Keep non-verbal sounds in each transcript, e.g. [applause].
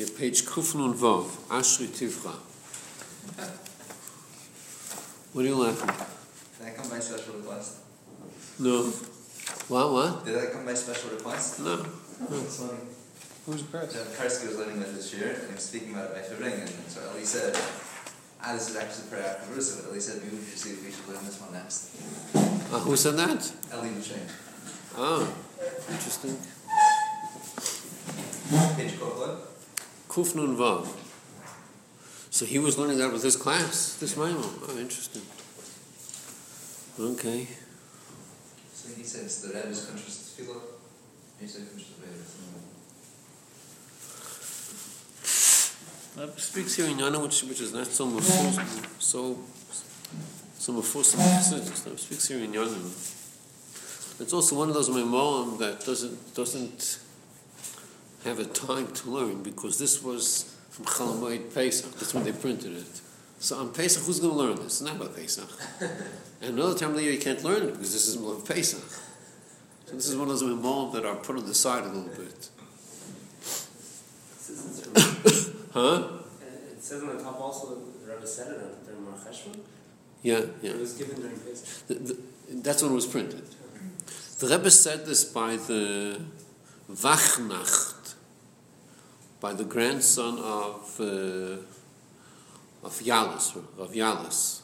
Okay, page Kufnun Vav, Ashri Tivcha. What are you laughing at? Did I come by special request? No. What, what? Did I come by special request? No. Who's Chris? So Karski was learning that this year, and he was speaking about it by Fibring, and so Ellie said, ah, this is actually prayer after Jerusalem, but Ellie said, maybe we should see if we should learn this one next. Uh, who said that? Ellie Duchesne. Oh, interesting. Page Kochler. Kufnun Vav. So he was learning that with his class, this Maimon. Oh, interesting. Okay. So he says the Rebbe's contrast to Tefillah. He said contrast to Uh, speaks here in Yana, which, which is not so mafus, so so mafus and Speaks here in Yana. It's also one of those memorim that doesn't doesn't have a time to learn because this was from Chalamoid Pesach. That's when they printed it. So on Pesach, who's going to learn this? Not about Pesach. [laughs] and another time of the year you can't learn it because this is of Pesach. So this is one of those memorim that are put on the side a little bit. [coughs] Huh? It says on the top also that the Rebbe said it the Mar. Yeah, yeah. It was given during Pesach. The, the, that's when it was printed. The Rebbe said this by the Wachnacht, by the grandson of uh, of Yalis, of Yalis.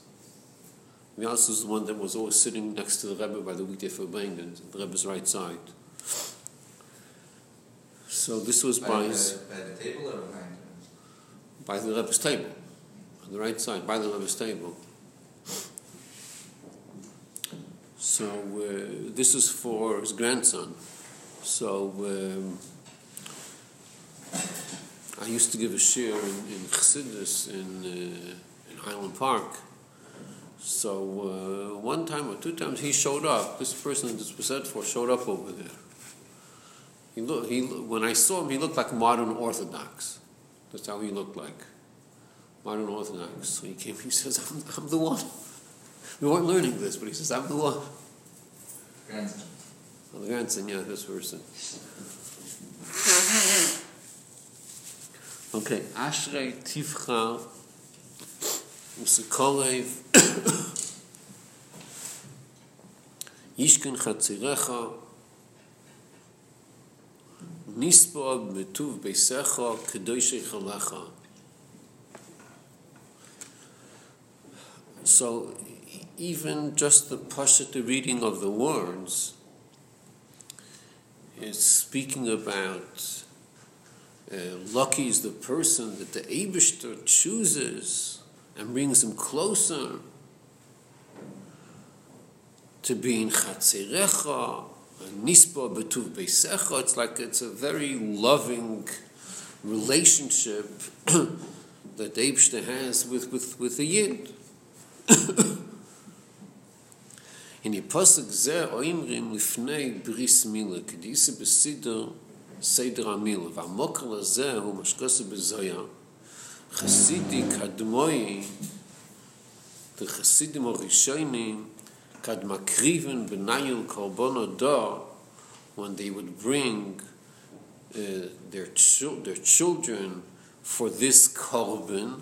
Yalis was the one that was always sitting next to the Rebbe by the weekday farbrengen, the Rebbe's right side. So this was By, by the, his, by the table or behind? by the Rebbe's table, on the right side, by the Rebbe's table. So uh, this is for his grandson. So um, I used to give a share in, in Chassidus in, uh, in Highland Park. So uh, one time or two times he showed up. This person that this was said for showed up over there. He look, he, when I saw him, he looked like modern Orthodox. That's how he looked like. Modern Orthodox. So he came, he says, I'm, I'm the one. We weren't learning this, but he says, I'm the one. Grandson. Well, the grandson, yeah, this person. [laughs] אוקיי, אשרי תבחר וסקורב ישכן חצירך נספו בטוב ביסך כדוי שיחלך. So even just the positive reading of the words is speaking about uh, lucky is the person that the Abishter chooses and brings him closer to being chatzerecha, nispa betuv beisecha. It's like it's a very loving relationship [coughs] that the Abishter has with, with, with the Yid. הנה פוסק זה אומרים לפני בריס מילה, כדיסי בסידר סדר המילה, והמוקר לזה הוא משקוסי בזויה, חסידי קדמוי, וחסידים הראשונים, קדמקריבן בניול קורבונו דור, when they would bring uh, their, chil- their children for this korban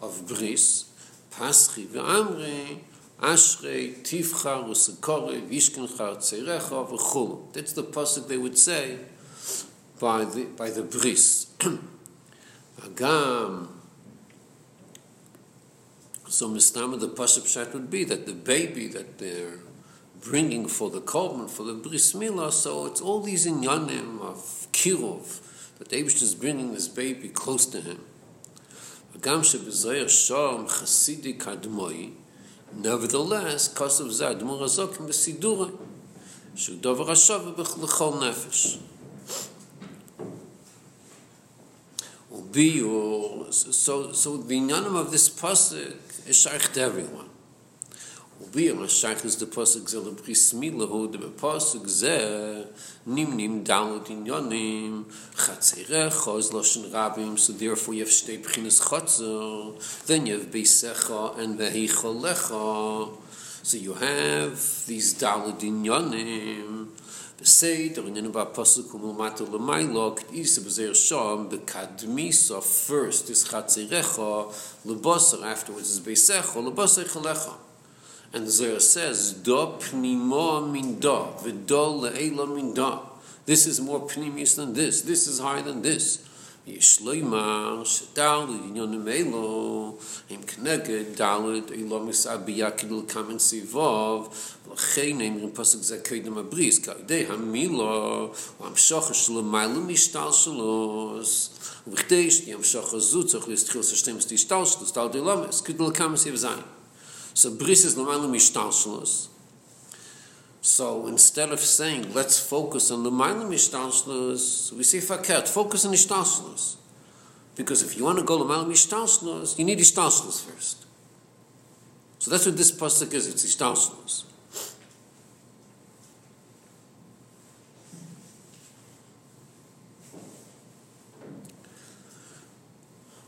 of bris, Paschi ve'amri, Ashrei tivcha usekore vishkencha tzerecha v'chulu. That's the pasuk they would say by the by the bris. Agam. So mistama the pasuk pshat would be that the baby that they're bringing for the korban for the bris milah. So it's all these inyanim of kirov that Abish is bringing this baby close to him. Agam shebezoyer shom chasidi kadmoi. Nevertheless, because of that, Dmur Hazokim b'sidura, shu dover hashav Ubiyu, so, so the inyanim of this pasuk is shaykh to everyone. Ubiyu, ma shaykh is the pasuk zel b'chis milahu, the pasuk zeh, nim nim dalot inyanim, chatzerecha, is loshen rabim, so therefore you have shtei b'chinas chatzer, then you have beisecha and vehicholecha, so you have these dalot inyanim, בסדר, עניינו בפסוק ומלמטה למיילו, כתיסה בזר שם, בקדמיסה, first is חצריך, לבוסר, afterwards is ביסך, לבוסר חלך. And the Zohar says, do pnimo min do, v'do le'ela min do. This is more pnimius than this. This is higher than this. יש לוימא שדאל יונן מיילו אין קנגע דאלד אילומס אביאקדל קאמן סיבוב לכן אם הם פסק זה קדם הבריס, כעדי המילו, הוא המשוך שלו מיילו משטל שלו, ובכדי שתי המשוך הזו צריך להסתכל של שתי משטל שלו, סטל די לומס, כדל כמה סיב זין. אז הבריס זה למיילו משטל שלו, So instead of saying, let's focus on the Maila Mishtalshnus, we say fakert, focus on Ishtalshnus. Because if you want to go to Maila Mishtalshnus, you need Ishtalshnus first. So that's what this pasuk is, it's Ishtalshnus.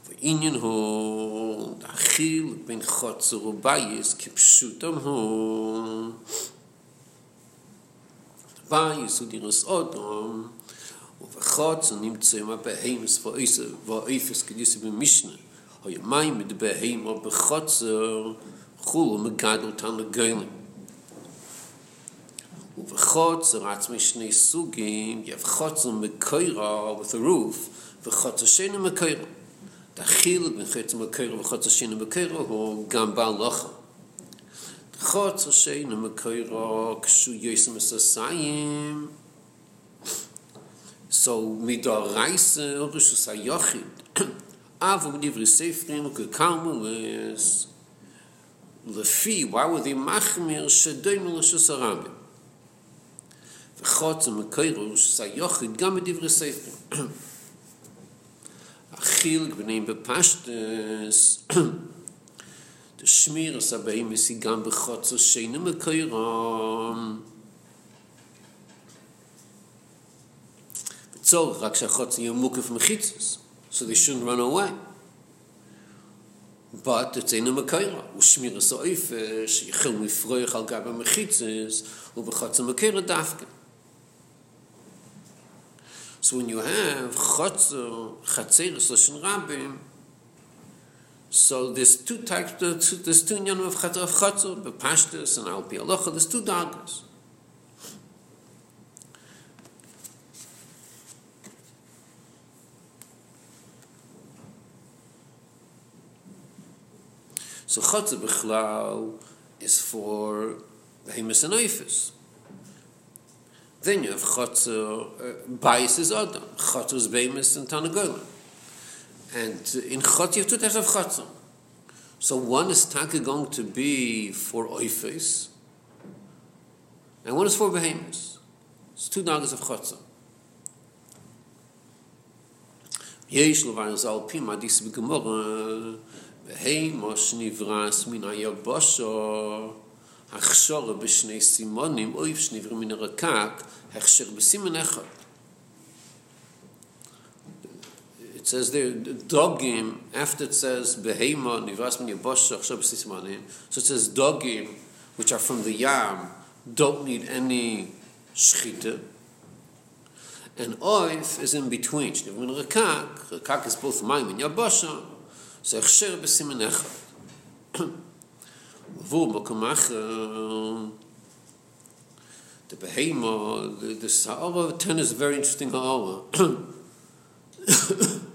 ועניין הוא, אכיל בין חוצר ובייס כפשוטם הוא ווא יסו די רסאות ובחות נמצא עם הבאים ספו ואיפס כדיסו במשנה או ימי מדבאים או בחות חול מגד אותן לגלם ובחות זר עצמי שני סוגים יבחות זר מקוירה with a roof וחות השני מקוירה תחיל בין חצי מקוירה וחות השני מקוירה הוא גם בעל לוחה חוץ ראשינו מקוירו כשו יסם הססיים. So, mit der Reise, ob es ist ein Jochid, aber mit der und es, לפי וואו די מחמיר שדוים לשס הרב וחוץ מקוירו שס היוחיד גם בדברי ספר אחיל גבנים בפשטס de schmir es abei mis gam bchot so shine me kairam so rak shachot yom mukef mkhitzos so they shouldn't run away. But it's in the kairam u schmir es auf ich hol mir froh ich gab me mkhitzos u bchot so mker dafke. So when you have chatzer chatzer so shen rabim So there's two types, there's two inyan of chatzor, bepashtus and al alocha, there's two dagas. So chatzor b'chlal is for behemoth and oifis. Then you have chatzor, uh, bias is adam, chatzor is and tanagolim. And in Chot, you have of Chotzim. So one is taka going to be for Oifes, and one is for Behemoths. It's two dagas of Chotzim. יש לבר זאל פי מאדיס בגמור בהימוש נברס מן היבושו הכשור בשני סימונים אויב שנבר מן הרקק הכשר בסימן אחד says there dogim after it says behema nivas min yabosh achshav sismanim so it says dogim which are from the yam don't need any shchita and oif is in between. Shnev min rekak rekak is both mayim and yabosh so achsher besimen echad. Vu makamach the behema the, the sa'ara ten is very interesting ha'ara [clears throat]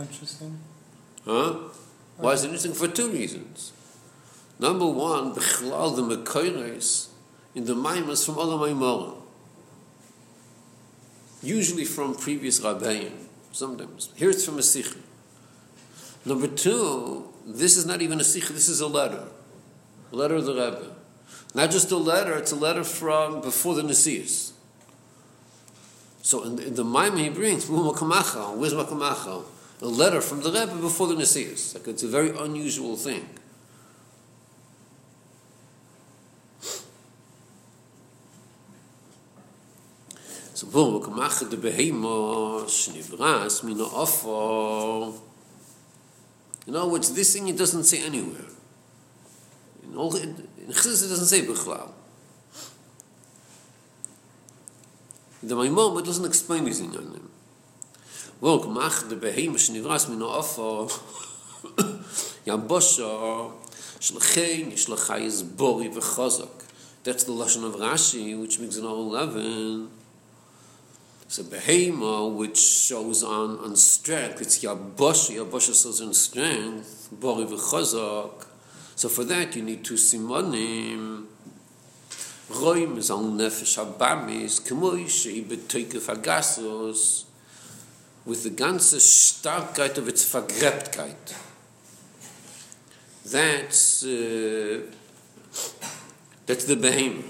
interesting. Huh? Why is it interesting? For two reasons. Number one, Bechlal the Mekoires in the Maimas from other Maimorim. Usually from previous Rabbeim, sometimes. Here it's from a Sikh. Number two, this is not even a Sikh, this is a letter. A letter of the Rebbe. Not just a letter, it's a letter from before the Nasias. So in, in the he brings, where's Makamacha? A letter from the Rebbe before the Nasias. Like it's a very unusual thing. So boom, kamach de behemo shnivras min ofo. In other words, this thing it doesn't say anywhere. all in Chizis it doesn't say Bechlal. The Maimon, it doesn't explain these inyanim. Well, Gmach, the Behemoth, Shnivras, Mino Ofo, Yambosha, [coughs] Shlchein, Shlchai Bori V'chozok. That's the Lashon of Rashi, which makes it all 11. So Behema, which shows on, on strength, it's Yabosha, Yabosha shows on strength, Bori V'chozok. So for that you need two simonim. Roim is al nefesh abamis, kemoi shei betoikef agasos, with the ganze Starkheit of its Vergräbtkeit. That's, uh, that's the behemoth.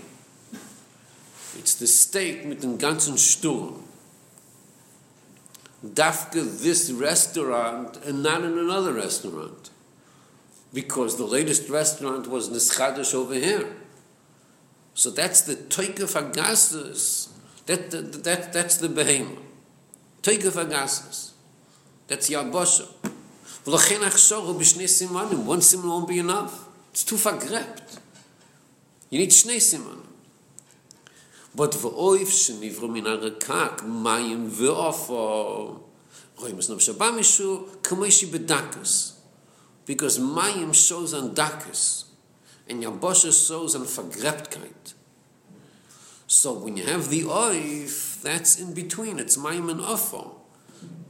It's the state mit dem ganzen Sturm. Dafke this restaurant and not in another restaurant. Because the latest restaurant was Nischadish over here. So that's the Toike Fagasus. That, that, that, that's the behemoth. Toike Fagasus. That's Yabosha. ולכן הכשור הוא בשני סימנים. One simon won't be enough. It's too vergräbt. You need שני סימנים. But ואויף שנברו מן הרקק, מים ואופו. רואים את נפש הבא מישהו, כמו אישי בדקס. Because מים shows on דקס. And Yabosha shows on vergräbtkeit. So when you have the oif, that's in between. It's mayim and ofo.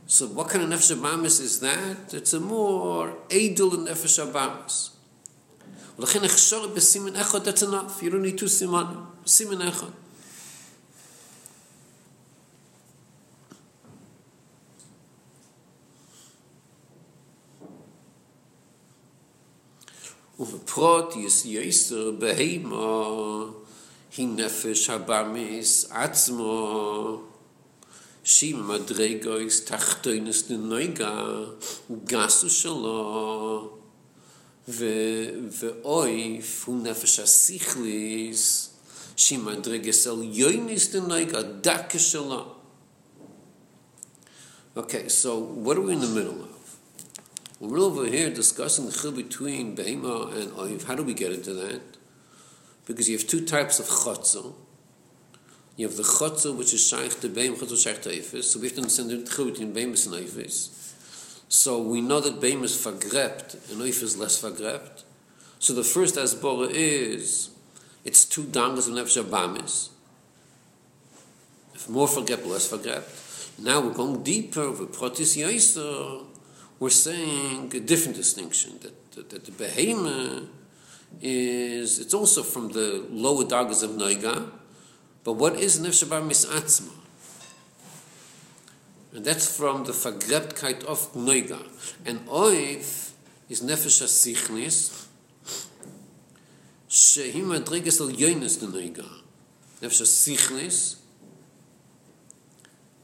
So what kind of nefesh abamis is that? It's a more edel nefesh abamis. ולכן הכשור בסימן אחד, that's enough. You don't need two סימן. סימן אחד. ובפרוט יש יסר בהימה היא נפש הבאמיס עצמו שימ מדרגויס תחתוינס דנויגה גסו שלו ו ואויף הוא נפש הסיכליס שימ מדרגס אל יויניס דנויגה דקה שלו Okay, so what are we in the middle of? We're over here discussing the chil between Behema and Oiv. How do we get into that? Because you have two types of chotzo. You have the chotzo, which is shaykh to Behema, chotzo shaykh to Eifis. So we have to understand the chil between Behema and Eifis. So we know that Behema is vergrept and Oif is less vergrept. So the first asbora is, it's two dangas of Nefesh Abamis. If more vergrept, less vergrept. Now we're going deeper with Protis Yaiser. We're saying a different distinction that, that, that the Behema is, it's also from the lower dagas of Noiga, but what is Nefesh Abamis Atzma? And that's from the Vergrebtkeit of Noiga. And Oif is Nefesh HaSichnis, שהיא מדרגת על יוינס דנויגה. נפש הסיכליס,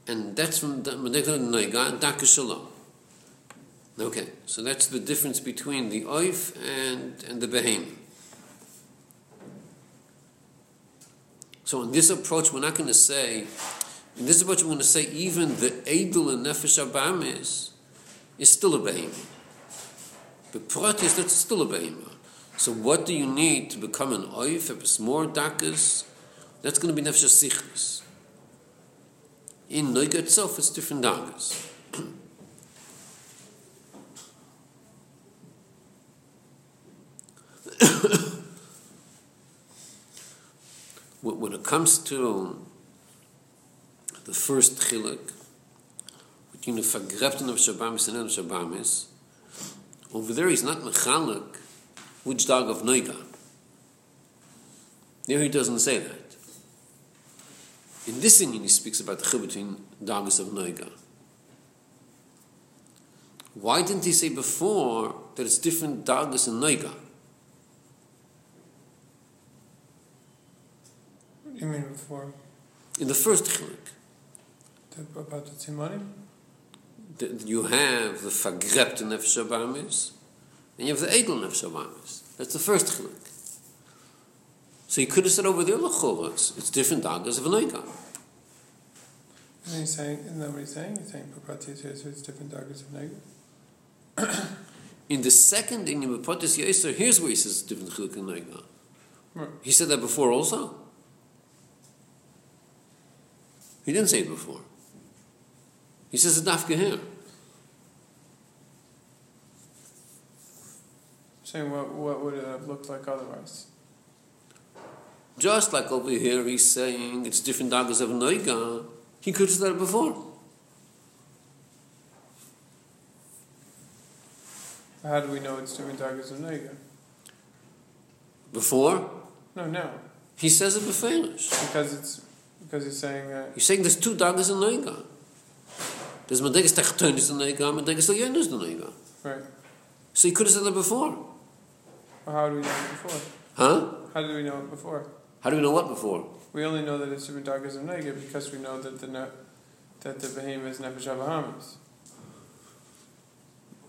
and that's from the מדרגת על נויגה, דקה שלו. Okay, so that's the difference between the oif and, and the behem. So in this approach, we're not going to say, in this approach, we're going to say even the edel and nefesh abamis is still a behem. The protis, that's still a behem. So what do you need to become an oif? If it's more dakas, that's going to be nefesh sichlis. In noiga itself, it's different dakas. [clears throat] [coughs] when it comes to the first chiluk, between the vergreften of Shabbamis and Shabbamis, over there he's not mechalik which dog of Noiga. There he doesn't say that. In this Indian he speaks about the chil between dogs of Noiga. Why didn't he say before that it's different dogs in Noiga? You mean before? In the first chiluk, The, about the Tzimanim? you have the vergrepte nefesh abamis, and you have the edel nefesh abamis. That's the first chiluk. So you could have said over there, lachora, oh, it's, it's different dagas of an. And he's saying, isn't that what he's saying? He's saying Papati says it's different daggers of Nega. In the second in Yimapotis Yisr, here's where he says it's different chiluk and noiga. Right. He said that before also. He didn't say it before. He says it dafka here. Saying what, what would it have looked like otherwise? Just like over here, he's saying it's different dagas of noiga. He could have said it before. How do we know it's different daggers of Nega? Before? No, no. He says it before. Because it's because he's saying that He's saying there's two dagas in noiga. There's Medegas Techtonis in noiga, Medegas Leyenus in noiga. right. So he could have said it before. Well, how do we know it before? Huh? How do we know it before? How do we know what before? We only know that it's different daggers of Nega because we know that the ne- that the behemoth is Nefesh Abahamis.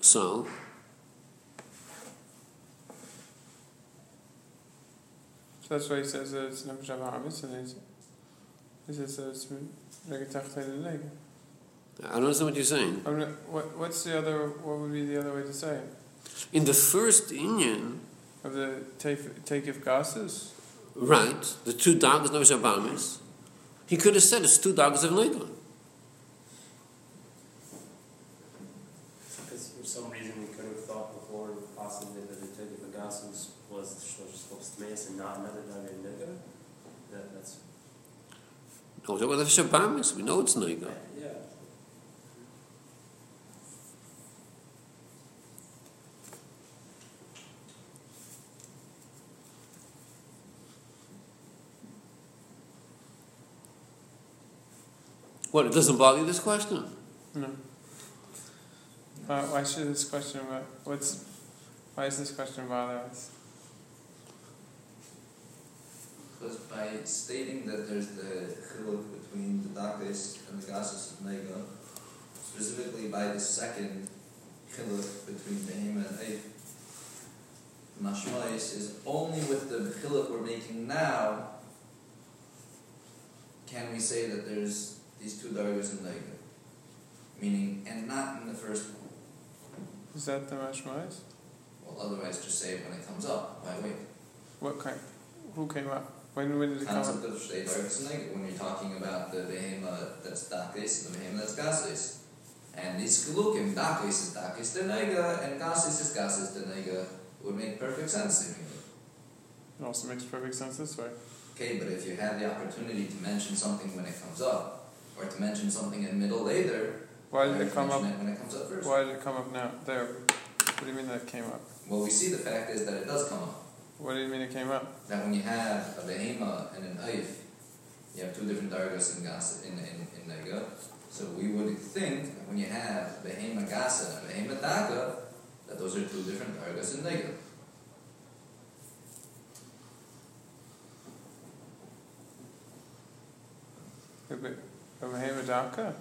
So, So that's why he says that it's Nefesh Abahamis and he's, he says that it's Nega Tachtel Nega. I don't understand what you're saying. I'm not, what, what's the other, what would be the other way to say it? In the first Inyan, Of the take, take if gases? right, the two dagas no shabamis, he could have said it's two dogs of noiga. Because for some reason we could have thought before possibly that the Teddy Pegasus was Shlosh Tmeis and not another David Nigga. That, that's. No, so whether shabamis, we know it's noiga. Yeah. What, it doesn't bother you, this question? No. Uh, why should this question, what's, why is this question bother us? Because by stating that there's the chiluk between the dakis and the gasus of nega, specifically by the second chiluk between behema and eif, mashmois is only with the chiluk we're making now can we say that there's these two dargas in nega. Meaning, and not in the first one. Is that the mashmais? Well, otherwise just say it when it comes up. Why wait? What kind, who came up? When, when did it come up? concept of nega when you're talking about the behema that's dakis and the behema that's gasis. And these gelukim, dakis is dakis denega and gasis is gasis denega would make perfect sense seemingly. It also makes perfect sense this way. Okay, but if you have the opportunity to mention something when it comes up, or to mention something in middle later, Why did it come up, it when it comes up first? why did it come up now, there? What do you mean that it came up? Well, we see the fact is that it does come up. What do you mean it came up? That when you have a behema and an oif, you have two different dargas in gas in in, in nega. So we would think that when you have a behema gasa and behema daka, that those are two different dargas in nega. A bit- A behemoth daka?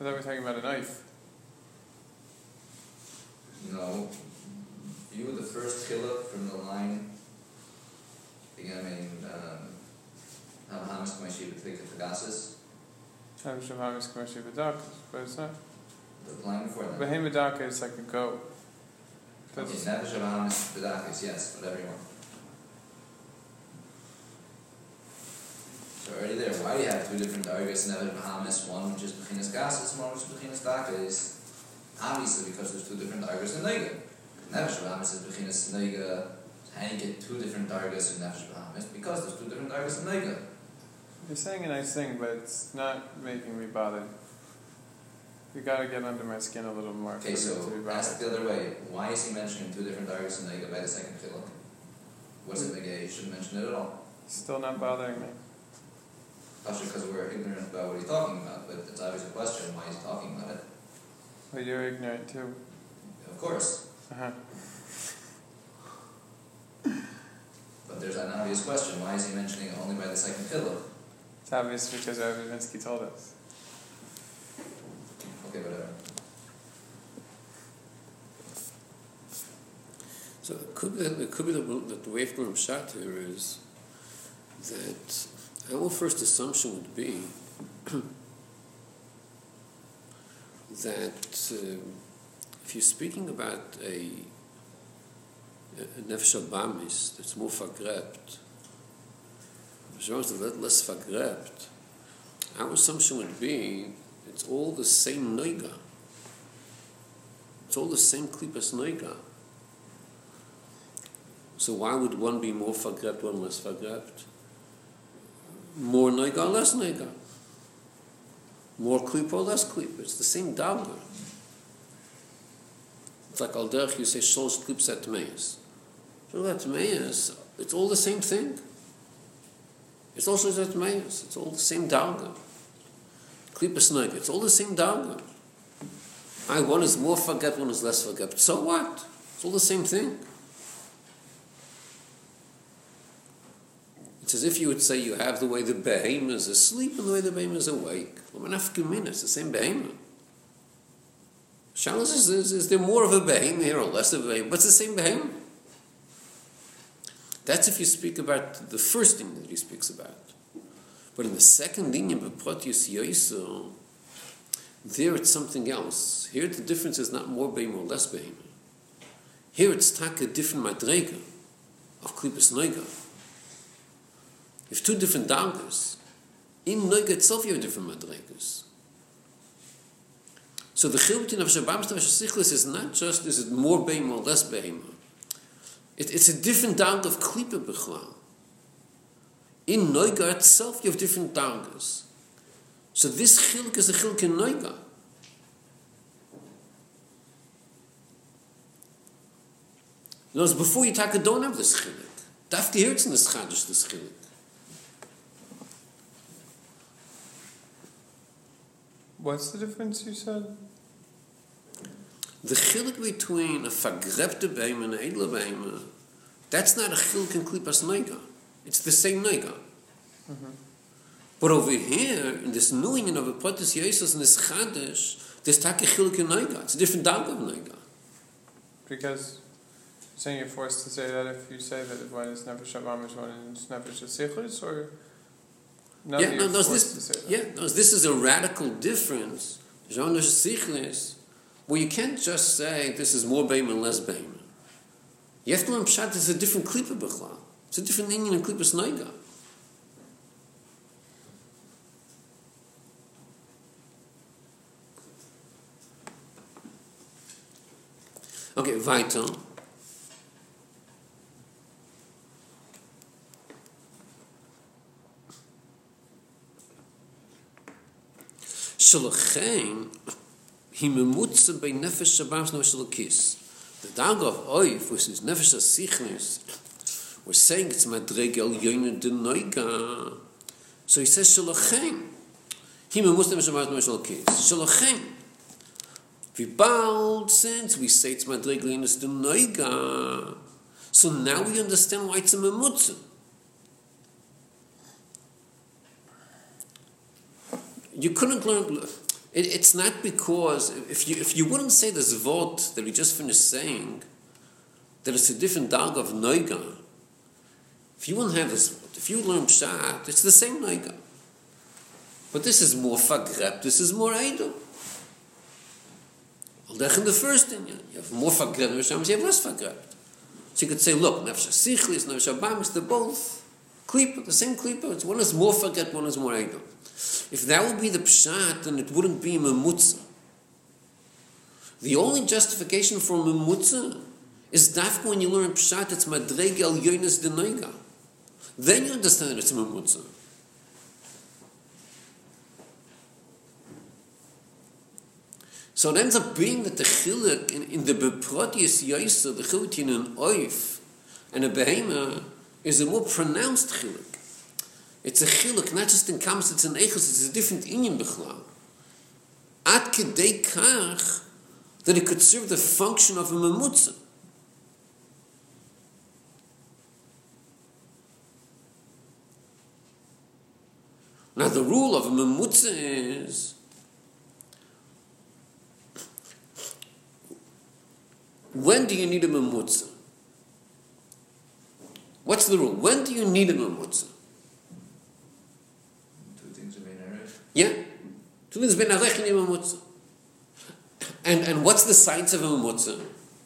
I thought we were talking about a knife. No, view the first killer from the line. Again, I mean, um, Hamas Kamashi would think the gases, I'm sure how it's commercially dakas, but it's not. the line before that. Behemoth daka is like a goat. Okay, That's, Nefesh of Hamas Bedakis, yes, whatever you want. So already there, why do you have two different dargas Nefesh of Hamas, one which is Bechinas Gases, one which is Bechinas Dakas? Obviously, because there's two different dargas in Nega. Nefesh of Hamas is Bechinas Nega, you get two different targets in Nefesh of Hamas? Because there's two different dargas in Nega. you're saying a nice thing, but it's not making me bothered. You gotta get under my skin a little more Okay, so me to be ask the other way, why is he mentioning two different targets in Nega by the second Chiluk? What's it negate? He shouldn't mention it at all. Still not bothering me. Especially because we're ignorant about what he's talking about, but it's obvious a question why he's talking about it. But you're ignorant too. Of course, Uh-huh. but there's an obvious question why is he mentioning it only by the second pillar? It's obvious because Ravinsky told us. Okay, whatever. So it could be, it could be the, that the way from shot here is that our first assumption would be [clears throat] that uh, if you're speaking about a, a nefesh abamis that's more vergräbt, less vergräbt, our assumption would be it's all the same noiga. It's all the same klipas noiga. So why would one be more vergräbt, one less vergräbt? More noiga, less noiga. More klipa, less klipa. It's the same dagger. Like al derech you say shlosh klips at meis. Shlosh at meis, it's all the same thing. It's also at meis. It's all the same dagger. Klipas noiga, it's all the same dagger. I one is more forget, one is less forget. So what? It's all the same thing. It's as if you would say you have the way the behemoth is asleep and the way the behemoth is awake. Well, it's the same behemoth. Shalos is, is, is there more of a behemoth here or less of a behemoth? But it's the same behemoth. That's if you speak about the first thing that he speaks about. But in the second linear, Proteus Yoiso, there it's something else. Here the difference is not more beim or less beim. Here it's tak a different madrega of klipas noiga. You two different dagas. In noiga itself you have different madregas. So the chil between Avshabam and Avshasichlis is not just is it more beim or less beim. It, it's a different dag of klipa b'chlal. In noiga itself you have different dagas. So this chilk is a chilk in noiga. In other before you take a don't have this chilk. Daf die herzen des chadish this chilk. What's the difference you said? The chilk between a fagrebte beim and a edle beim, that's not a chilk in klipas noiga. It's the same noiga. Mm-hmm. But over here, in this new union of a potis yesus and this chadish, there's take a chiluk in noiga. It's a different dag of noiga. Because saying you're forced to say that if you say that one is nefesh avamish, one is nefesh sichlis, or yeah, no, no, this, yeah, no, this is a radical difference. Jean sichlis, where you can't just say this is more beim and less beim. You have to pshat. It's a different klipa b'chlal. It's a different union in klipas noiga. Okay, weiter. Shalachem, he memutze bei nefesh shabams no shalakis. The dag of oif, which is nefesh asichnis, we're saying it's madregel yoyin de noiga. So he says shalachem. He memutze nefesh shabams no shalakis. Shalachem. Wie bald since we say it's madriglin the noiga. So now we understand why it's a memutza. You couldn't learn. It, it's not because if you if you wouldn't say this vote that we just finished saying that it's a different dog of noiga. If you wouldn't have this if you learn pshat, it's the same noiga. But this is more fagrep. This is more idol. Al dech in the first thing, you have more fagreb, you have less fagreb. So you could say, look, nefesh sichlis, nefesh abamis, they're both klipa, the same klipa. It's one is more fagreb, one is more eidom. If that would be the pshat, then it wouldn't be memutza. The only justification for memutza is dafka when you learn pshat, it's madrege al yonis de Then you understand it's memutza. So it ends up being that the chiluk in, in the beprotius yaisa, the chiluk in an oif and a behema, is a more pronounced chiluk. It's a chiluk, not just in kamas, it's an echos, it's a different inyan b'chlal. At kedei kach, that it could serve the function of a memutza. Now the rule of a memutza is When do you need a memutza? What's the rule? When do you need a memutza? Being erect in a memutza. And, and what's the science of a mamutza?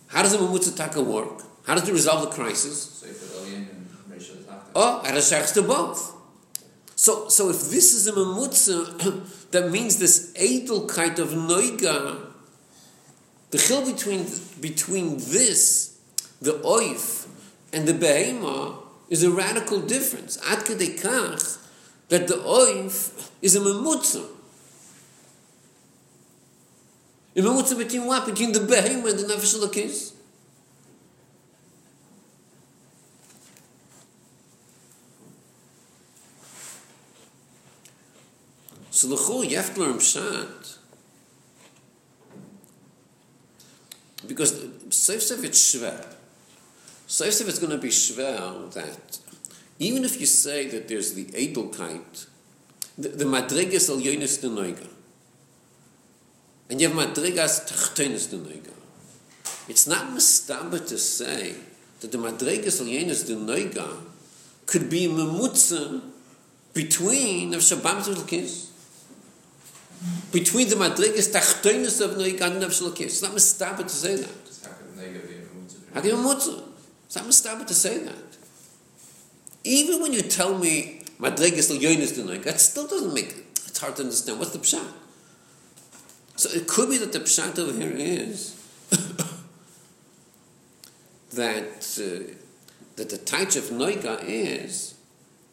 How does a mamutza taka work? How does it resolve the crisis? So for Alien and Rachel Tachta. Oh, and sheikhs to both. So, so if this is a mamutza, [coughs] that means this edelkeit of noiga, the chil between, between this, the oif, and the behema, is a radical difference. Ad kedei kach, that the oif is a mamutza. A mamutza between what? Between the behema and the nefesh elokis. So the chul, you have to learn pshat. Because Seif Seif it's shver. Seif Seif it's going to be shver that even if you say that there's the edelkeit, the, the madrigas al yonis de noiga, and you have madrigas tachtonis de noiga, it's not mistaba to say that the madrigas al yonis de noiga could be memutza between of Shabbat and Kiss between the madrigas tachtonis of noiga and of Shalkis. It's not mistaba to say that. How could Nega be a Mamutza? Can you? It's not mistaba to say that. Even when you tell me madrigas al yonis de noiga, that still doesn't make it's hard to understand. What's the pshat? So it could be that the pshat over here is [coughs] that uh, that the taich of noiga is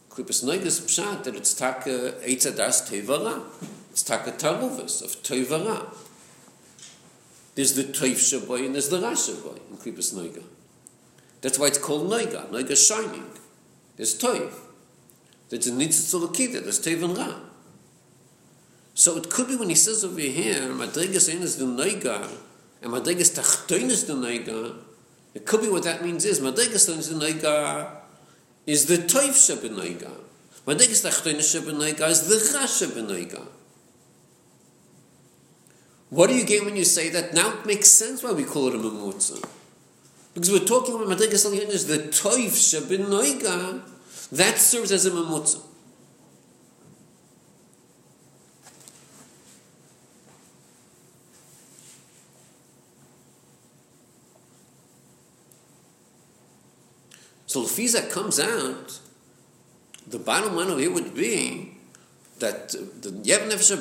klipas noiga's pshat that it's taka eitzadas tevara. It's taka taruvas of tevara. There's the toiv shaboy and there's the rash shaboy in klipas noiga. That's why it's called noiga. Noiga shining. There's toiv. There's a nitzitzulakida. There's toiv and ra. So it could be when he says over here, madrigas is the noiga, and madrigas tachtoin the noiga, it could be what that means is, madrigas is the noiga is the toiv shabenoiga. Madrigas tachtoin shabenoiga is the ra shabenoiga. What do you gain when you say that? Now it makes sense why we call it a memutza. Because we're talking about madrigas is the toiv shabenoiga, that serves as a memutza. So if Lefiza comes out, the bottom line of it would be that uh, the Yev Nefesh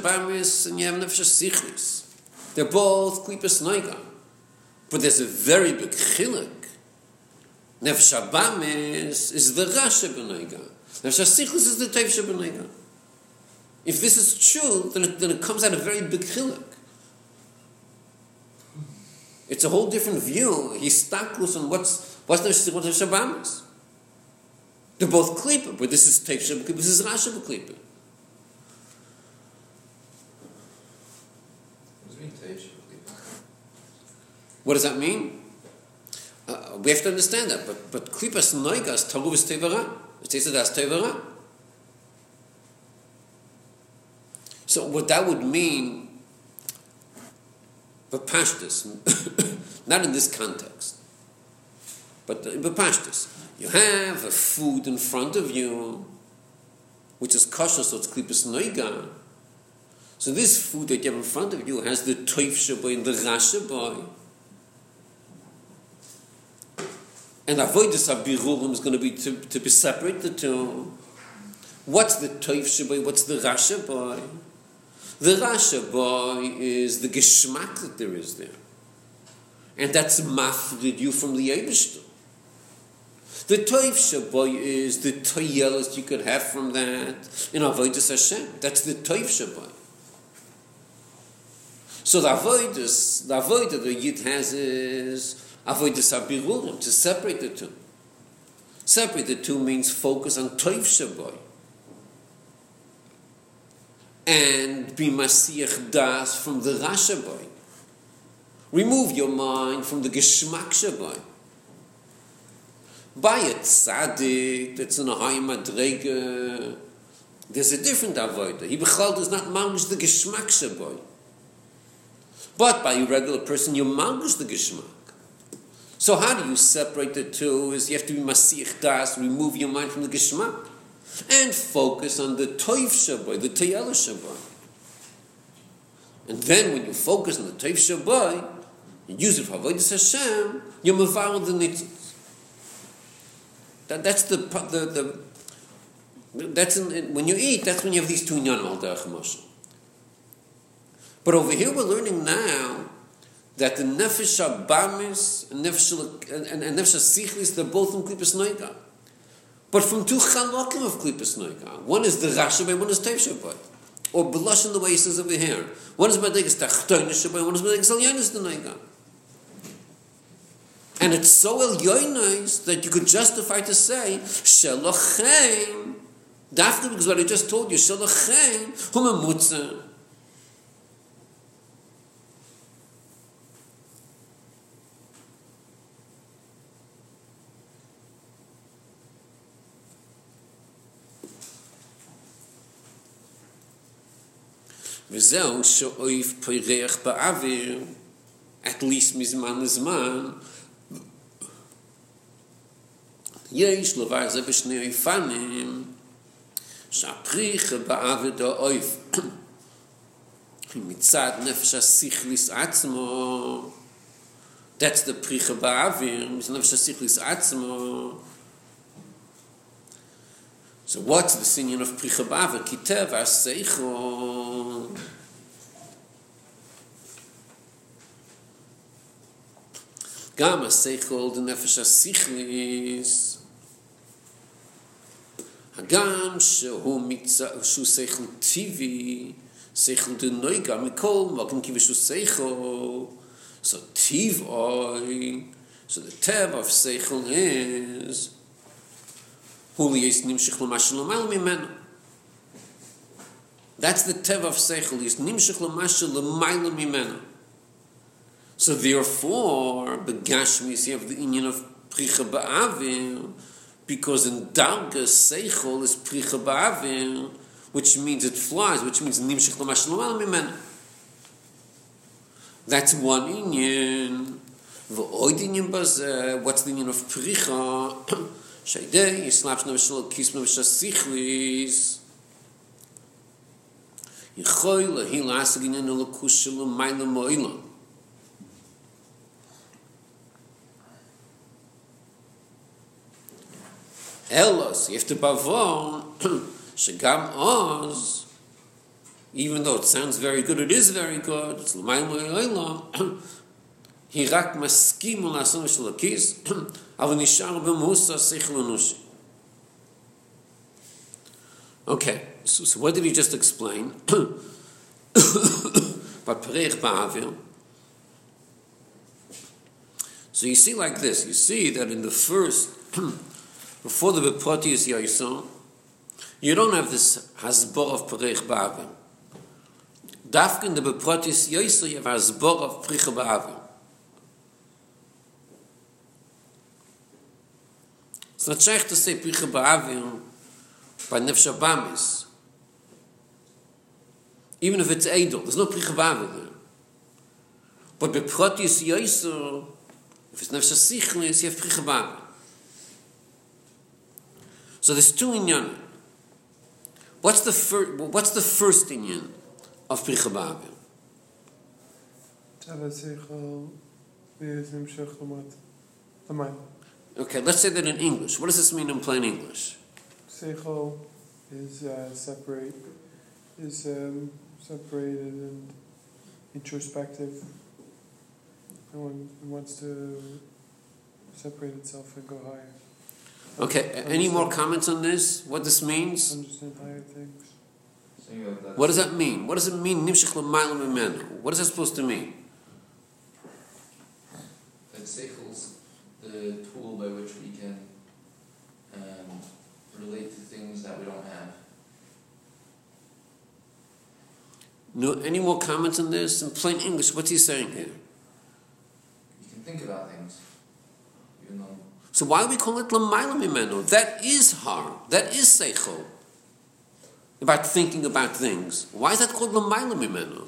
and Yev Nefesh Sichris, they're both Klippas Noiga. But there's a very big chiluk. Nefesh Abamis is the Rasha B'Noiga. Nefesh is the Tev B'Noiga. If this is true, then it, then it comes out a very big chiluk. It's a whole different view. He's stuck on what's what's the what's the Shabbamis. They're both klipa, but this is Tev Shabbat, this is Rasha klipa. What does it mean, Tej? What does that mean? Uh, we have to understand that, but but klipas noigas taguvus tevara. It says that's tevara. So what that would mean, bepashtus, [coughs] not in this context, but the bepashtus. You have a food in front of you, which is kosher, so it's klipas noiga. So this food that you have in front of you has the toif shaboy and the rash shaboy. And avoidus abirurim is going to be to, to be separate the two. What's the toif shaboy? What's the rash shaboy? The rash shaboy is the geschmack that there is there. And that's mafrid you from the Eibishter. The toif shaboy is the toyelas you could have from that in avoidus Hashem. That's the toif shaboy. So the avoidus, the avoidus the yid has is avoidus abirurim to separate the two. Separate the two means focus on toif shaboy and be masiach das from the rasha boy. Remove your mind from the geschmack shaboy. By a tzaddik that's in a high madrega, there's a different avodah. He bechal does not manage the geschmack shaboy. But by a regular person, you manage the geschmack. So how do you separate the two? Is you have to be masich das, remove your mind from the geschmack, and focus on the toif shaboy, the toyela shaboy. And then when you focus on the Tev Shabbai, you use it for Avodah Hashem, you're mevaral the nitzvahs. That, that's the, the, the that's in, when you eat, that's when you have these two inyanim al. But over here we're learning now that the nefesh abamis and nefesh and, and, nefesh they're both from klipas noiga. But from two chalokim of klipas noiga. One is the rashabai, one is tev. Or blush in the way he says over here. One is b'degas tachtoin one is b'degas alyanis the noiga. And it's so elyonis that you could justify to say shelochem. Dafka because what I just told you shelochem humemutza. וזהו שאויף פריח באוויר, at least מזמן לזמן, יש לבר זה בשני אויפנים, שהפריח באוויר דו אויף, [clears throat] מצד נפש הסיכליס עצמו, that's the פריח באוויר, מצד נפש הסיכליס עצמו, So what's the sinion of Pricha Bava? Kitev Aseicho. Gam גם השכל דנפש נפש השכליס. הגם שהוא, מצ... שהוא שכל טבעי, שכל זה נוי גם מכל מוקן כבי שהוא שכל. So tiv oi, so the tev of seichel is, hu li yis nimshich lo mashin lo mal mi. That's the tev of seichel, yis nimshich lo mashin mal. So therefore, begashmis, you have the union of pricha ba'avir, because in darga seichel is pricha ba'avir, which means it flies, which means nimshich l'mashal l'mayl mimenu. That's one union. V'oid union bazeh, what's the union of pricha? שיידי יסלאפש נאָ של קיס נאָ של סיכליס יכול להי לאסגין אין לקוש מיין מויל אלוס יפט באוון שגם אז even though it sounds very good it is very good it's מיין מויל היא רק מסכים לעשות של הכיס, אבל נשאר במוסר שכל אנושי. Okay, so, so what did he just explain? [clears throat] but Perech Ba'avir. So you see like this, you see that in the first, [clears throat] before the Beprotius Yaison, you don't have this Hasbor of Perech Ba'avir. Dafka in the Beprotius Yaison, you have Hasbor of Perech Ba'avir. It's not shaykh to say Picha Ba'avir by Nefesh Abamis. Even if it's Eidol, there's no Picha Ba'avir there. But by Protius Yoiso, if it's Nefesh Asichlis, you have Picha Ba'avir. So there's two inyan. What's the first, what's the first inyan of Picha Ba'avir? Tava Seichel, V'yez Nimshech L'mat, L'mayl. Okay, let's say that in English. What does this mean in plain English? Seichel is uh, separate, is um, separated and introspective. No one wants to separate itself and go higher. Okay, any more comments on this? What this means? Understand higher things. So you that- What does that mean? What does it mean? Nimshich l'mayla mimenu. What is that supposed to mean? that Seichel's the tool by which we can um, relate to things that we don't have. No, any more comments on this? In plain English, what's he saying here? You can think about things, even though So why do we call it l'mayla mimenu? That is har. That is seichel. About thinking about things. Why is that called l'mayla mimenu?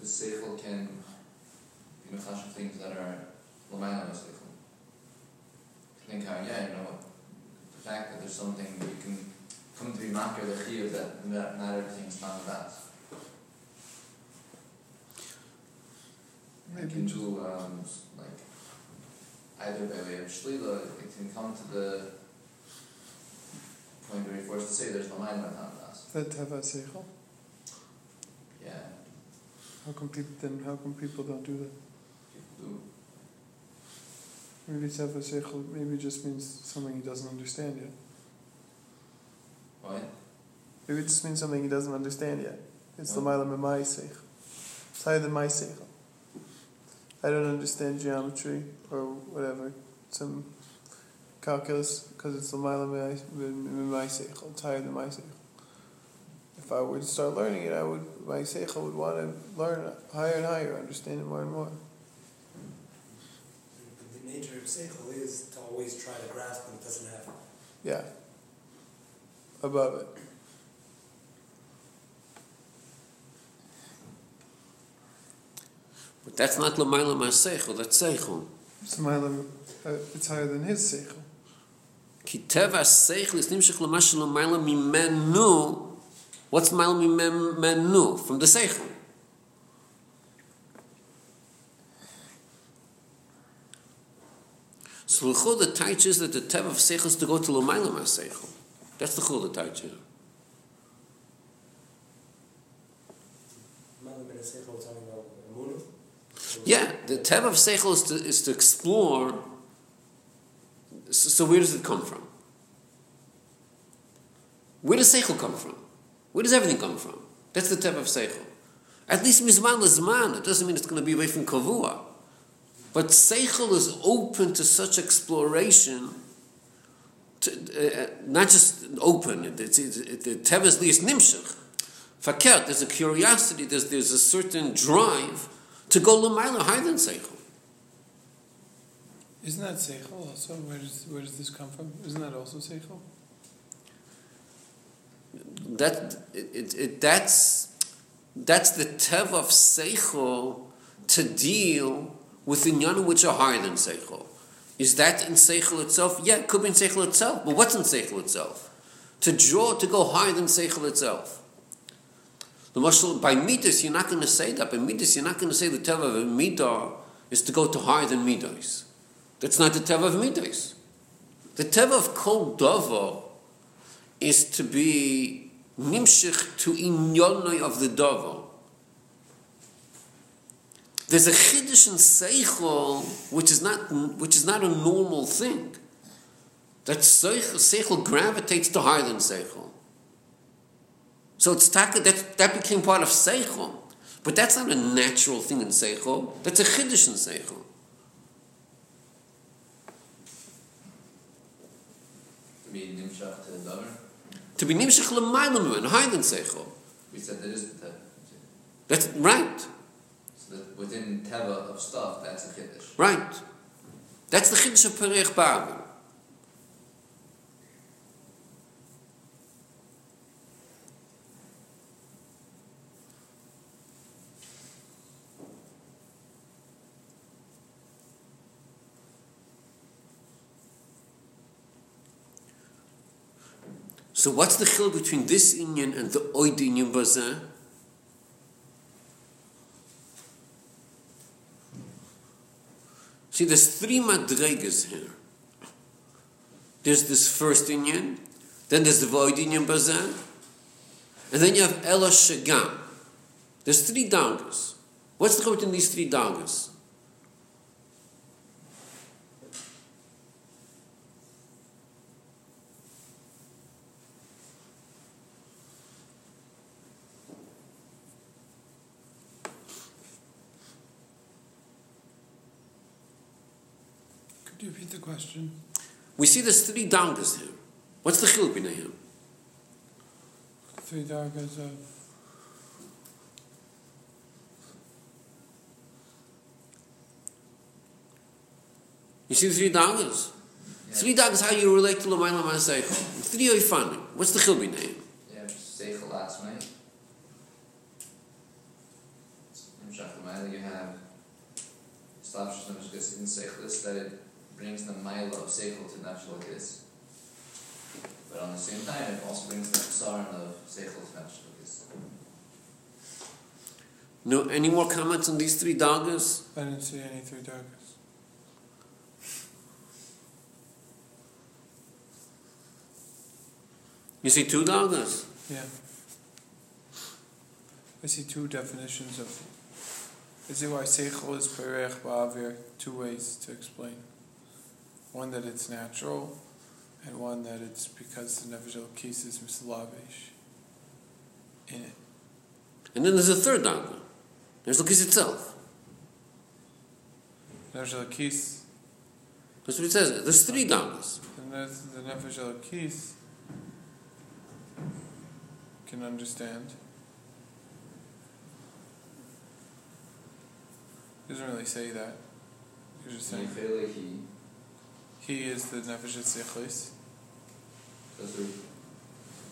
the Seichel can be mechash of things that are Lamayla Seichel. Think how, yeah, you know, the fact that there's something we can come to be makir the chiyuv that not, not everything's not that. You Maybe can do um, like either by way of shlila, it can come to the point where you're forced to say there's no mind on das. that teva seichel. Yeah, How come people then? How come people don't do that? people do. Maybe teva seichel maybe just means something he doesn't understand yet. Why? Maybe it just means something he doesn't understand yet. It's the What? My Seichel. It's higher than my Seichel. I don't understand geometry or whatever, some calculus, because it's the Mailam my Seichel. It's higher than my Seichel. If I were to start learning it, I would, my Seichel would want to learn higher and higher, understand it more and more. The nature of seichel is to always try to grasp what it doesn't have. Yeah. Above it. But that's not Lamaila Maseichel, that's Seichel. It's, Mailam, uh, it's higher than his Seichel. כי טבע השכל is נמשך למה שלמעלה ממנו, what's מעלה ממנו? From the שכל. So the chul the taich is that the teva of seichel is to go to l'mayla ma'aseichel. That's the chul the taich is. Yeah, the teva of seichel is to, is to explore. So, so where does it come from? Where does seichel come from? Where does everything come from? That's the teva of seichel. At least mizman lezman. It doesn't mean it's going to be away from kavua. But seichel is open to such exploration. To, uh, uh, not just open. It, it's, it, it, the teva is lias nimshach. Fakert, there's a curiosity. There's there's a certain drive to go l'mayla higher than seichel. Isn't that Seichel also? Where does, where does this come from? Isn't that also Seichel? That it, it, it that's that's the tev of seichel to deal with the inyanim which are higher than seichel. Is that in seichel itself? Yeah, it could be in seichel itself. But what's in seichel itself? To draw to go higher than seichel itself. The mashal by midas you're not going to say that. By midas you're not going to say the tev of midah is to go to higher than midas. That's not the tev of midas. The tev of kol davar is to be nimshich to inyonoi of the davar. There's a chiddush in seichel which is not which is not a normal thing. That seichel, seichel gravitates to higher than seichel. So it's taka, that that became part of seichel, but that's not a natural thing in seichel. That's a chiddush in seichel. To be nimshach to the. To be nimshich l'maylam and higher than seichel. We said there is the teva. That's right, So that within teva of stuff, that's a chiddush. right. That's the chiddush of perich ba'avim. So what's the chil between this Inyan and the Oid Inyan Bazar? See, there's three madregas here. There's this first Inyan, then there's the Void Inyan Bazar, and then you have Ela Shagam. There's three dangas. What's the chil between these three dangas? Question? We see there's three dangas here. What's the chil between them? Three dargas of You see the three dangas? Three dangas how you relate to Lamayla Maseichel. Three oifanim. What's the chil between them? Yeah, seichel atzmai. Nimshach l'mayla, you have slapshus nimshach in seichel, that it brings the mile of seichel to natural like this. But on the same time, it also brings the concern of Seichel Nefesh No, any more comments on these three dagas? I didn't see any three darkers. You see two dagas? Yeah. I see two definitions of. I see why Seichel is Perech Ba'avir, two ways to explain. One that it's natural, and one that it's because the Nefesh Elokis is Mislavish in it. And then there's a third daga. There's Lakis itself. Nefesh Elokis, That's what it says. There's three dagas. and that's the Nefesh Elokis can understand. He doesn't really say that. He's just saying feel like he he is the Nefesh Etzichlis. does the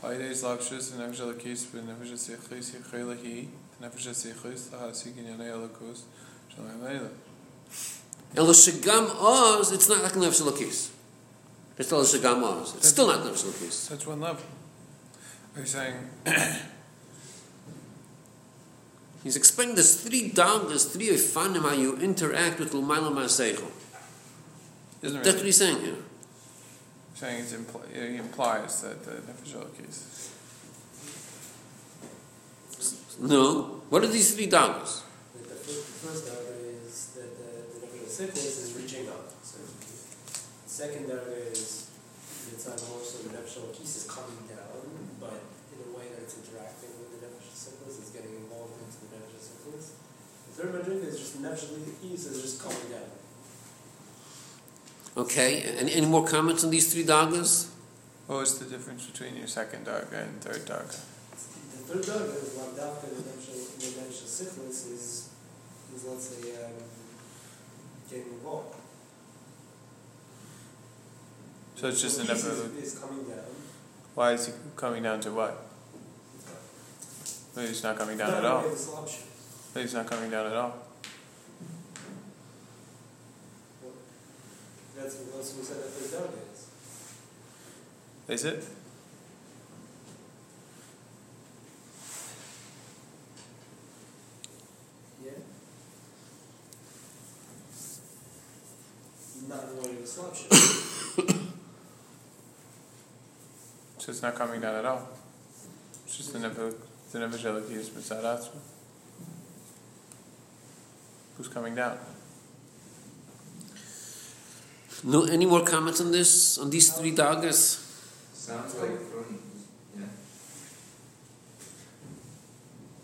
Haydes Lakshus and Nefesh Elokis, but Nefesh Etzichlis, Yechayla He, Nefesh Etzichlis, Lahasik in Yanei Elokos, Shalom Leila. El Shagam Oz, it's not like Nefesh Lakis. It's El Shagam Oz. It's still not Nefesh Lakis. That's one level. Are you saying He's explaining there's three dagas, three ifanim, how you interact with Lumayla Maseichel. Doesn't That's what he's saying here. saying it's impl- he implies that the Nefesh case. No. What are these three dagas? The, the, first, the first darga is that the, the Nefesh Sichlis is reaching up. So the second darga is it's not more so the Nefesh Elokis is coming down, but in a way that it's interacting with the Nefesh Sichlis, it's getting involved into the Nefesh Sichlis. The third darga is just the Nefesh Elokis is just coming down. Okay. Any, any more comments on these three dagas? What was the difference between your second Darga and third Darga? The third darga is Lavdavka, the Nefesh the Nefesh Sichlis is, is let's say, um, getting involved. So it's just a Elokis Nefesh. is, is coming down. Why is he coming down to what? Maybe he's not coming down at all. Not this option. Maybe he's not coming down at all. That's what that's what we said that third darga is. Is it? Yeah. Not in order this option. So it's not coming down at all. It's just the Nefesh the Nefesh Elokis Mitzad Atzma. Who's coming down? No. Any more comments on this? On these three dagas? sounds like from yeah.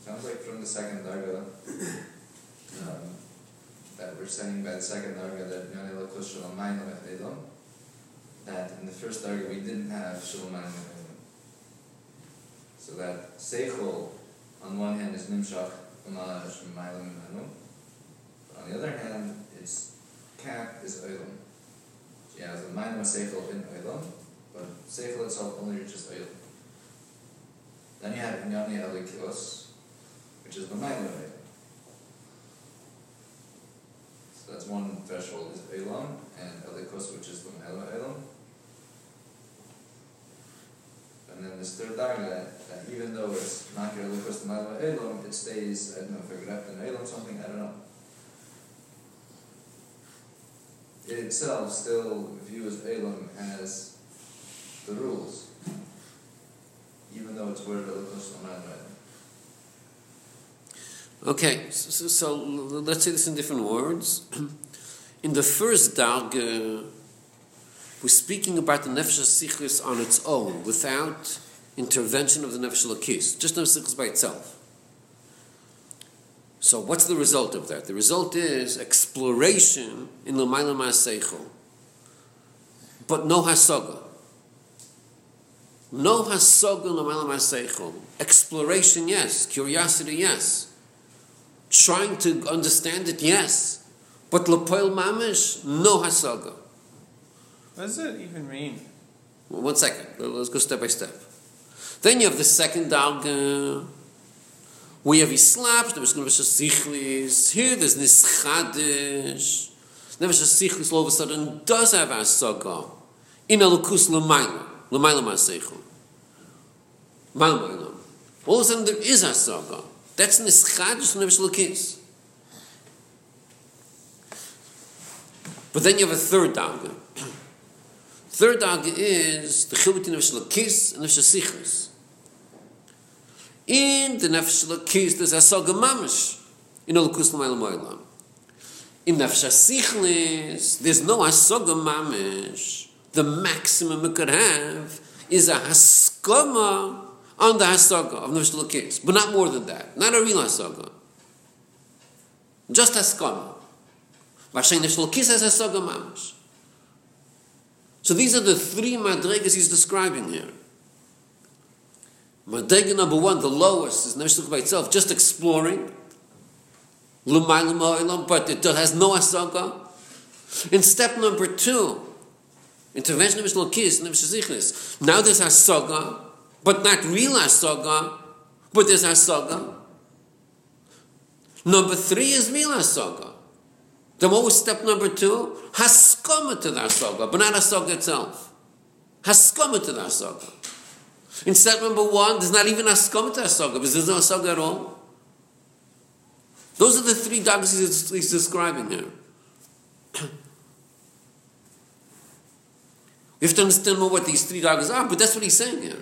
Sounds like from the second darga um, that we're saying by the second darga that that in the first darga we didn't have Shalom So that Seichel on one hand is Nimshach on the other hand it's Cap is Olam. Has a Mayim Seichel in Olam, but Seichel itself only reaches Olam. Then you have Inyani Elikos, which is the Olam. So that's one threshold is Olam, and Elikos, which is the Olam. And then this third darga, that even though it's not your the Mayim Olam, it stays, I don't know if I grabbed an Olam something, I don't know. It itself still views Elam as the rules, even though it's worded Okay, so, so let's say this in different words. [clears throat] In the first darga, we're speaking about the nefesh sichlis on its own, without intervention of the nefesh lakis, just nefesh sichlis by itself. So what's the result of that? The result is exploration in l'mayla ma'aseichel, but no hasaga. No hasaga in l'mayla ma'aseichel. Exploration, yes. Curiosity, yes trying to understand it, yes. But Lapoil Mamish, no Hasaga. What does it even mean? One second, let's go step by step. Then you have the second Dalga. we have slapped, there was going to be sichlis here there's this khadish never so sichlis all of a sudden does have a saga in a lukus lemaila lemaila ma seichu maila ma ilam all of a sudden there is a saga that's in this never just lukis but then you have a third dog [clears throat] third dog is the chibutin of shlokis and of shasichus In the nefesh l'kis there's hasaga mamish. In all kus l'mayla moilam. In nefesh sichlis there's no hasaga mamish. The maximum it could have is a haskama on the hasaga of nefesh l'kis. But not more than that. Not a real hasaga. Just haskama. Vashay nefesh l'kis has hasaga mamish. So these are the three madregas he's describing here. Madrega number one, the lowest, is Nefesh by itself, just exploring. L'maylam ha'olam, but it has no asaga. In step number two, intervention of Nefesh Lokis, Nefesh Zichlis. Now there's asaga, but not real asaga, but there's asaga. Number three is real asaga. Then what was step number two? Haskama to the asaga, but not asaga itself. Haskama to the asaga. In step number one, there's not even askama to asaga, because there's no asaga at all. Those are the three dagas he's, he's describing here. [clears throat] You have to understand more what these three dagas are, but that's what he's saying here.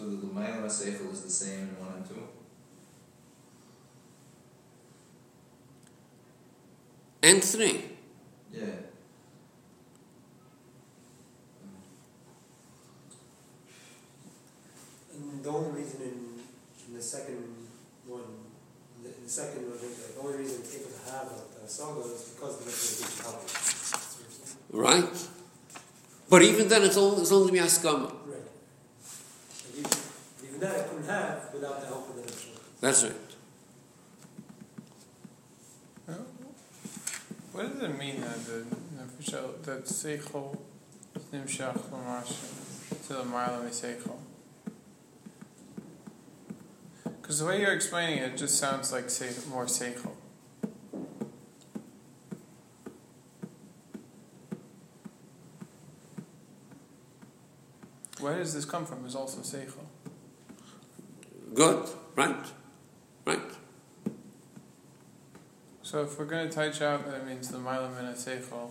So the L'mayla Maseichel is the same in one and two? And three. Yeah. And the only reason in, in the second one, the, the second one, the only reason it's able to have a, a saga is because the Nefesh L'kis Right? But even then, it's only, it's only askama. Um, Right. And even, even that I couldn't have without the help of the Nefesh L'kis. That's right. What does it mean that the nefesh that seichel nimshach l'mash to the ma'ala seichel? Because the way you're explaining it, it just sounds like say, more seichel. Where does this come from? Is also seichel. Good. Right? So if we're going to touch out, that means the ma'ala min seichel.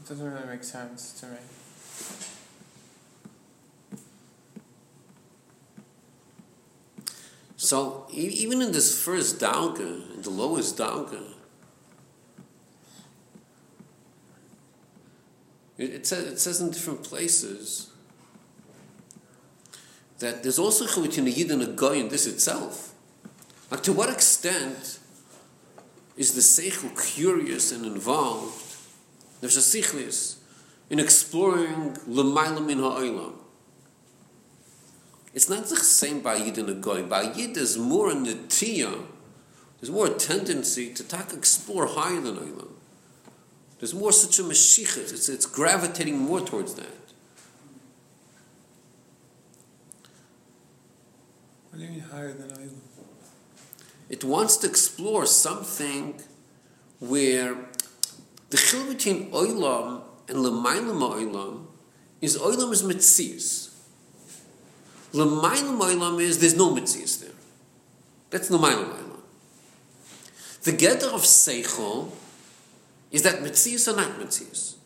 It doesn't really make sense to me. So even in this first dalga, in the lowest dalga, it, it, says, it says in different places that there's also between a yid and a guy in this itself. Like to what extent is the seichel curious and involved? There's a sichlis in exploring l'mayla min ha'olam. It's not the same by Yid and a Goy. By Yid, there's more in the Tia, there's more a tendency to talk, explore higher than Olam. There's more such a Mashiach, it's, it's gravitating more towards that. What do you mean higher than Eilim? It wants to explore something where the chil between Olam and L'maylam Olam is Olam is Metzias. L'maylam Olam is there's no Metzias there. That's L'maylam Olam. The gather of Seichel is that Metzias or not Metzias.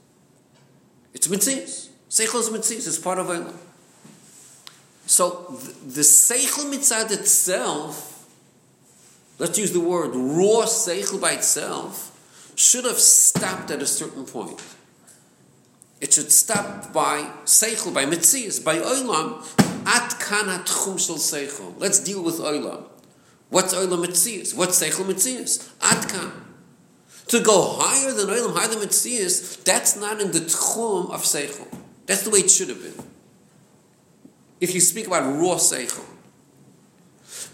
It's Metzias. Seichel is Metzias. It's part of Olam. So the, the Seichel Mitzad itself let's use the word raw seichel by itself, should have stopped at a certain point. It should stop by seichel, by mitzias, by oilam, at kana tchum shel seichel. Let's deal with oilam. What's oilam mitzias? What's seichel mitzias? At kan. To go higher than oilam, higher than mitzias, that's not in the tchum of seichel. That's the way it should have been. if you speak about raw seichel.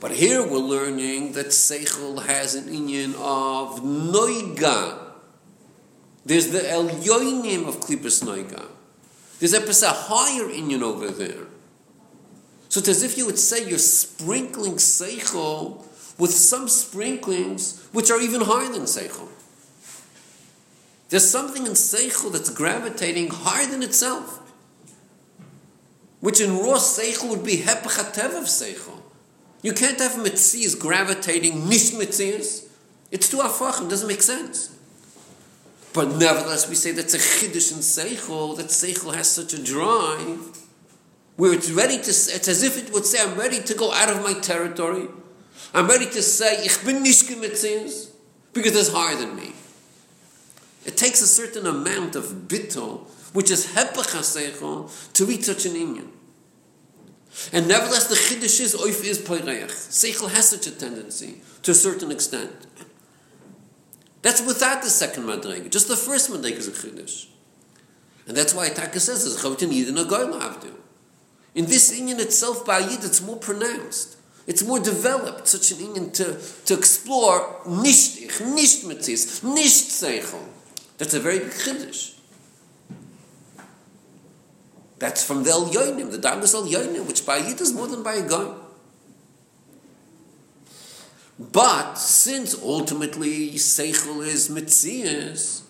But here we're learning that seichel has an inyan of noiga. There's the elyoinim of klipas noiga. There's a pesa higher inyan over there. So it's as if you would say you're sprinkling seichel with some sprinklings which are even higher than seichel. There's something in seichel that's gravitating higher than itself, which in raw seichel would be hepachatev of seichel. You can't have mitzias gravitating nish. It's too afachim, it doesn't make sense. But nevertheless, we say that's a chiddush in seichel, that seichel has such a drive, where it's ready to, it's as if it would say, I'm ready to go out of my territory. I'm ready to say, ich bin nicht mitzias, because it's higher than me. It takes a certain amount of bittul, which is hepach to reach such an inyan. And nevertheless, the chiddush is oif is poireach. Seichel has such a tendency to a certain extent. That's without the second madrega. Just the first madrega is a chiddush. And that's why Taka says there's chavitin yid and a goy In this inyan itself, by yid, it's more pronounced. It's more developed, such an inyan to, to explore nicht ich, nicht mitzis, nicht seichel. That's a very big chiddush. That's from the El Yoinim, the Dardas El Yoinim, which by Yid is more than by a guy. But since ultimately Seichel is Mitzias,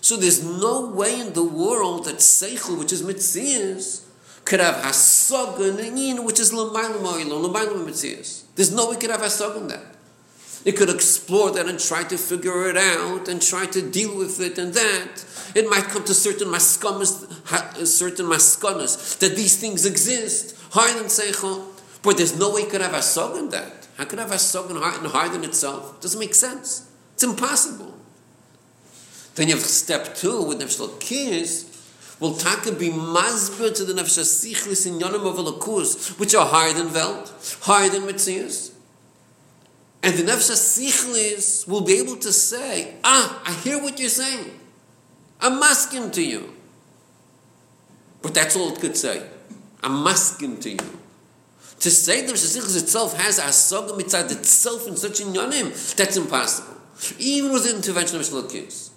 so there's no way in the world that Seichel, which is Mitzias, could have Hasogan and which is Lamaylam Oilon, Lamaylam Mitzias. There's no way could have Hasogan that. It could explore that and try to figure it out and try to deal with it and that. It might come to certain maskamas, certain maskanas that these things exist, than seichel, but there's no way it could have a in that. How could have a sog in higher than itself? It doesn't make sense. It's impossible. Then you have step two with nefesh kis. Will taka be mazber to the nefesh sichlis in yonim of alakus, which are higher than velt, higher than mitzias. And the Nefesh Sichlis will be able to say, Ah, I hear what you're saying. I'm asking to you. But that's all it could say. I'm asking to you. To say the Nefesh itself has a Asogam mitzad itself in such a yonim, that's impossible. Even with the intervention of Shalakis.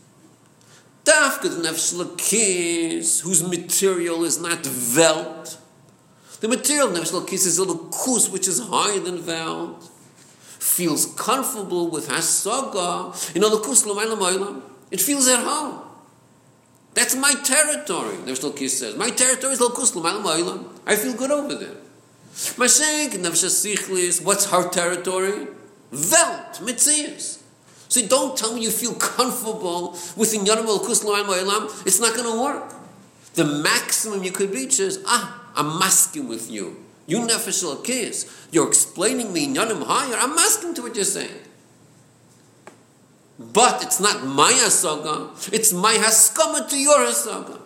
Dafka the Nefesh Lakis, whose material is not Velt. The material of Nefesh is a little kus, which is higher than Velt feels comfortable with Hasaga, you know, the it feels at home. That's my territory, the Shlokis says. My territory is Lokus I feel good over there. Mashek, Nefesh what's her territory? Welt, Mitzias. So don't tell me you feel comfortable with the Inyanim Lokus It's not going to work. The maximum you could reach is, ah, I'm masking with you. You nefesh kiss. You're explaining me nyanim higher. I'm asking to what you're saying. But it's not my hasaga. It's my haskama to your hasaga.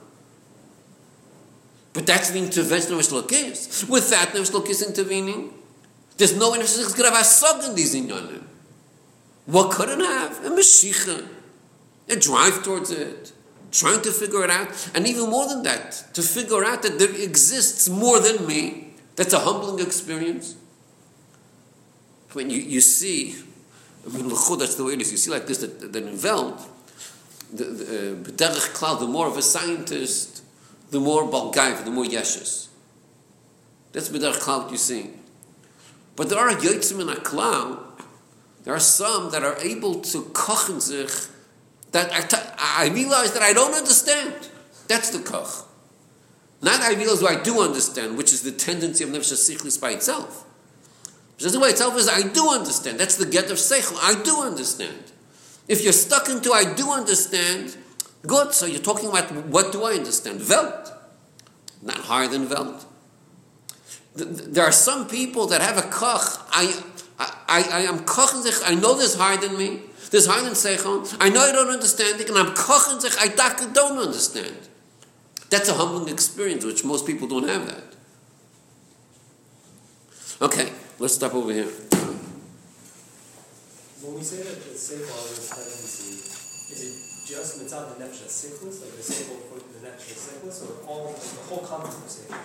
But that's the intervention of Nefesh With that, Nefesh intervening, there's no way Nefesh could have hasaga in these inyanim. What could it have? A Mashiach. A drive towards it. Trying to figure it out. And even more than that, to figure out that there exists more than me that's a humbling experience. When you, you see, I mean, that's the way it is. You see like this, that, that in Welt, the, the, uh, the more of a scientist, the more Balgaiv, the more Yeshus. That's B'derech Klal you see. But there are Yotzim in a Klal, there are some that are able to kochen sich, that I, t- I realize that I don't understand. That's the koch. Not I realize what I do understand, which is the tendency of Nefesh by itself. The way itself is, I do understand. That's the get of Seichel. I do understand. If you're stuck into I do understand, good. So you're talking about what do I understand? Welt. Not higher than Welt. There are some people that have a koch. I, I, I am kochen sich. I know this higher than me. This higher than Seichel. I know I don't understand it, and I'm kochen sich. I don't understand. That's a humbling experience, which most people don't have that. Okay, let's stop over here. When we say that the seichel is tendency, is it just mitzad the nefesh sichlis, like the seichel for the nefesh sichlis, or all like the whole concept of seichel?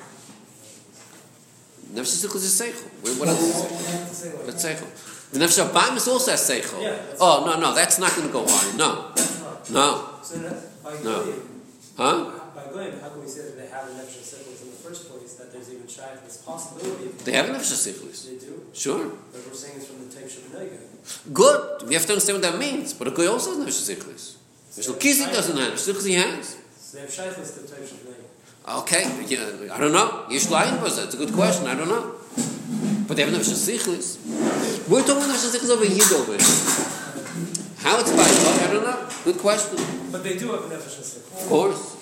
Nefesh Sichlis is Seichel. What else is Seichel? You say like That's Seichel. The Nefesh Abayim also has Seichel. Yeah, Oh, no, no, that's not going to go on. No, That's not. no. So No. Huh? by Goyim, how can we say that they have syphilis in the first place, that there's even shy this possibility? They have Nefesh Sichlis. They do, Sure. but we're saying it's from the type Shabbanega. Good. We have to understand what that means. But a guy also has Nefesh Sichlis. Mishal Kizik doesn't have. Sichlis he has. So they have shaykhs to type Shabbanega. Okay, yeah, I don't know. Yesh Lain was It's a good question. I don't know. But they have Nefesh Sichlis. We're talking about Nefesh Sichlis over here, over How it's by God, I don't know. Good question. But they do have an nefesh Of course.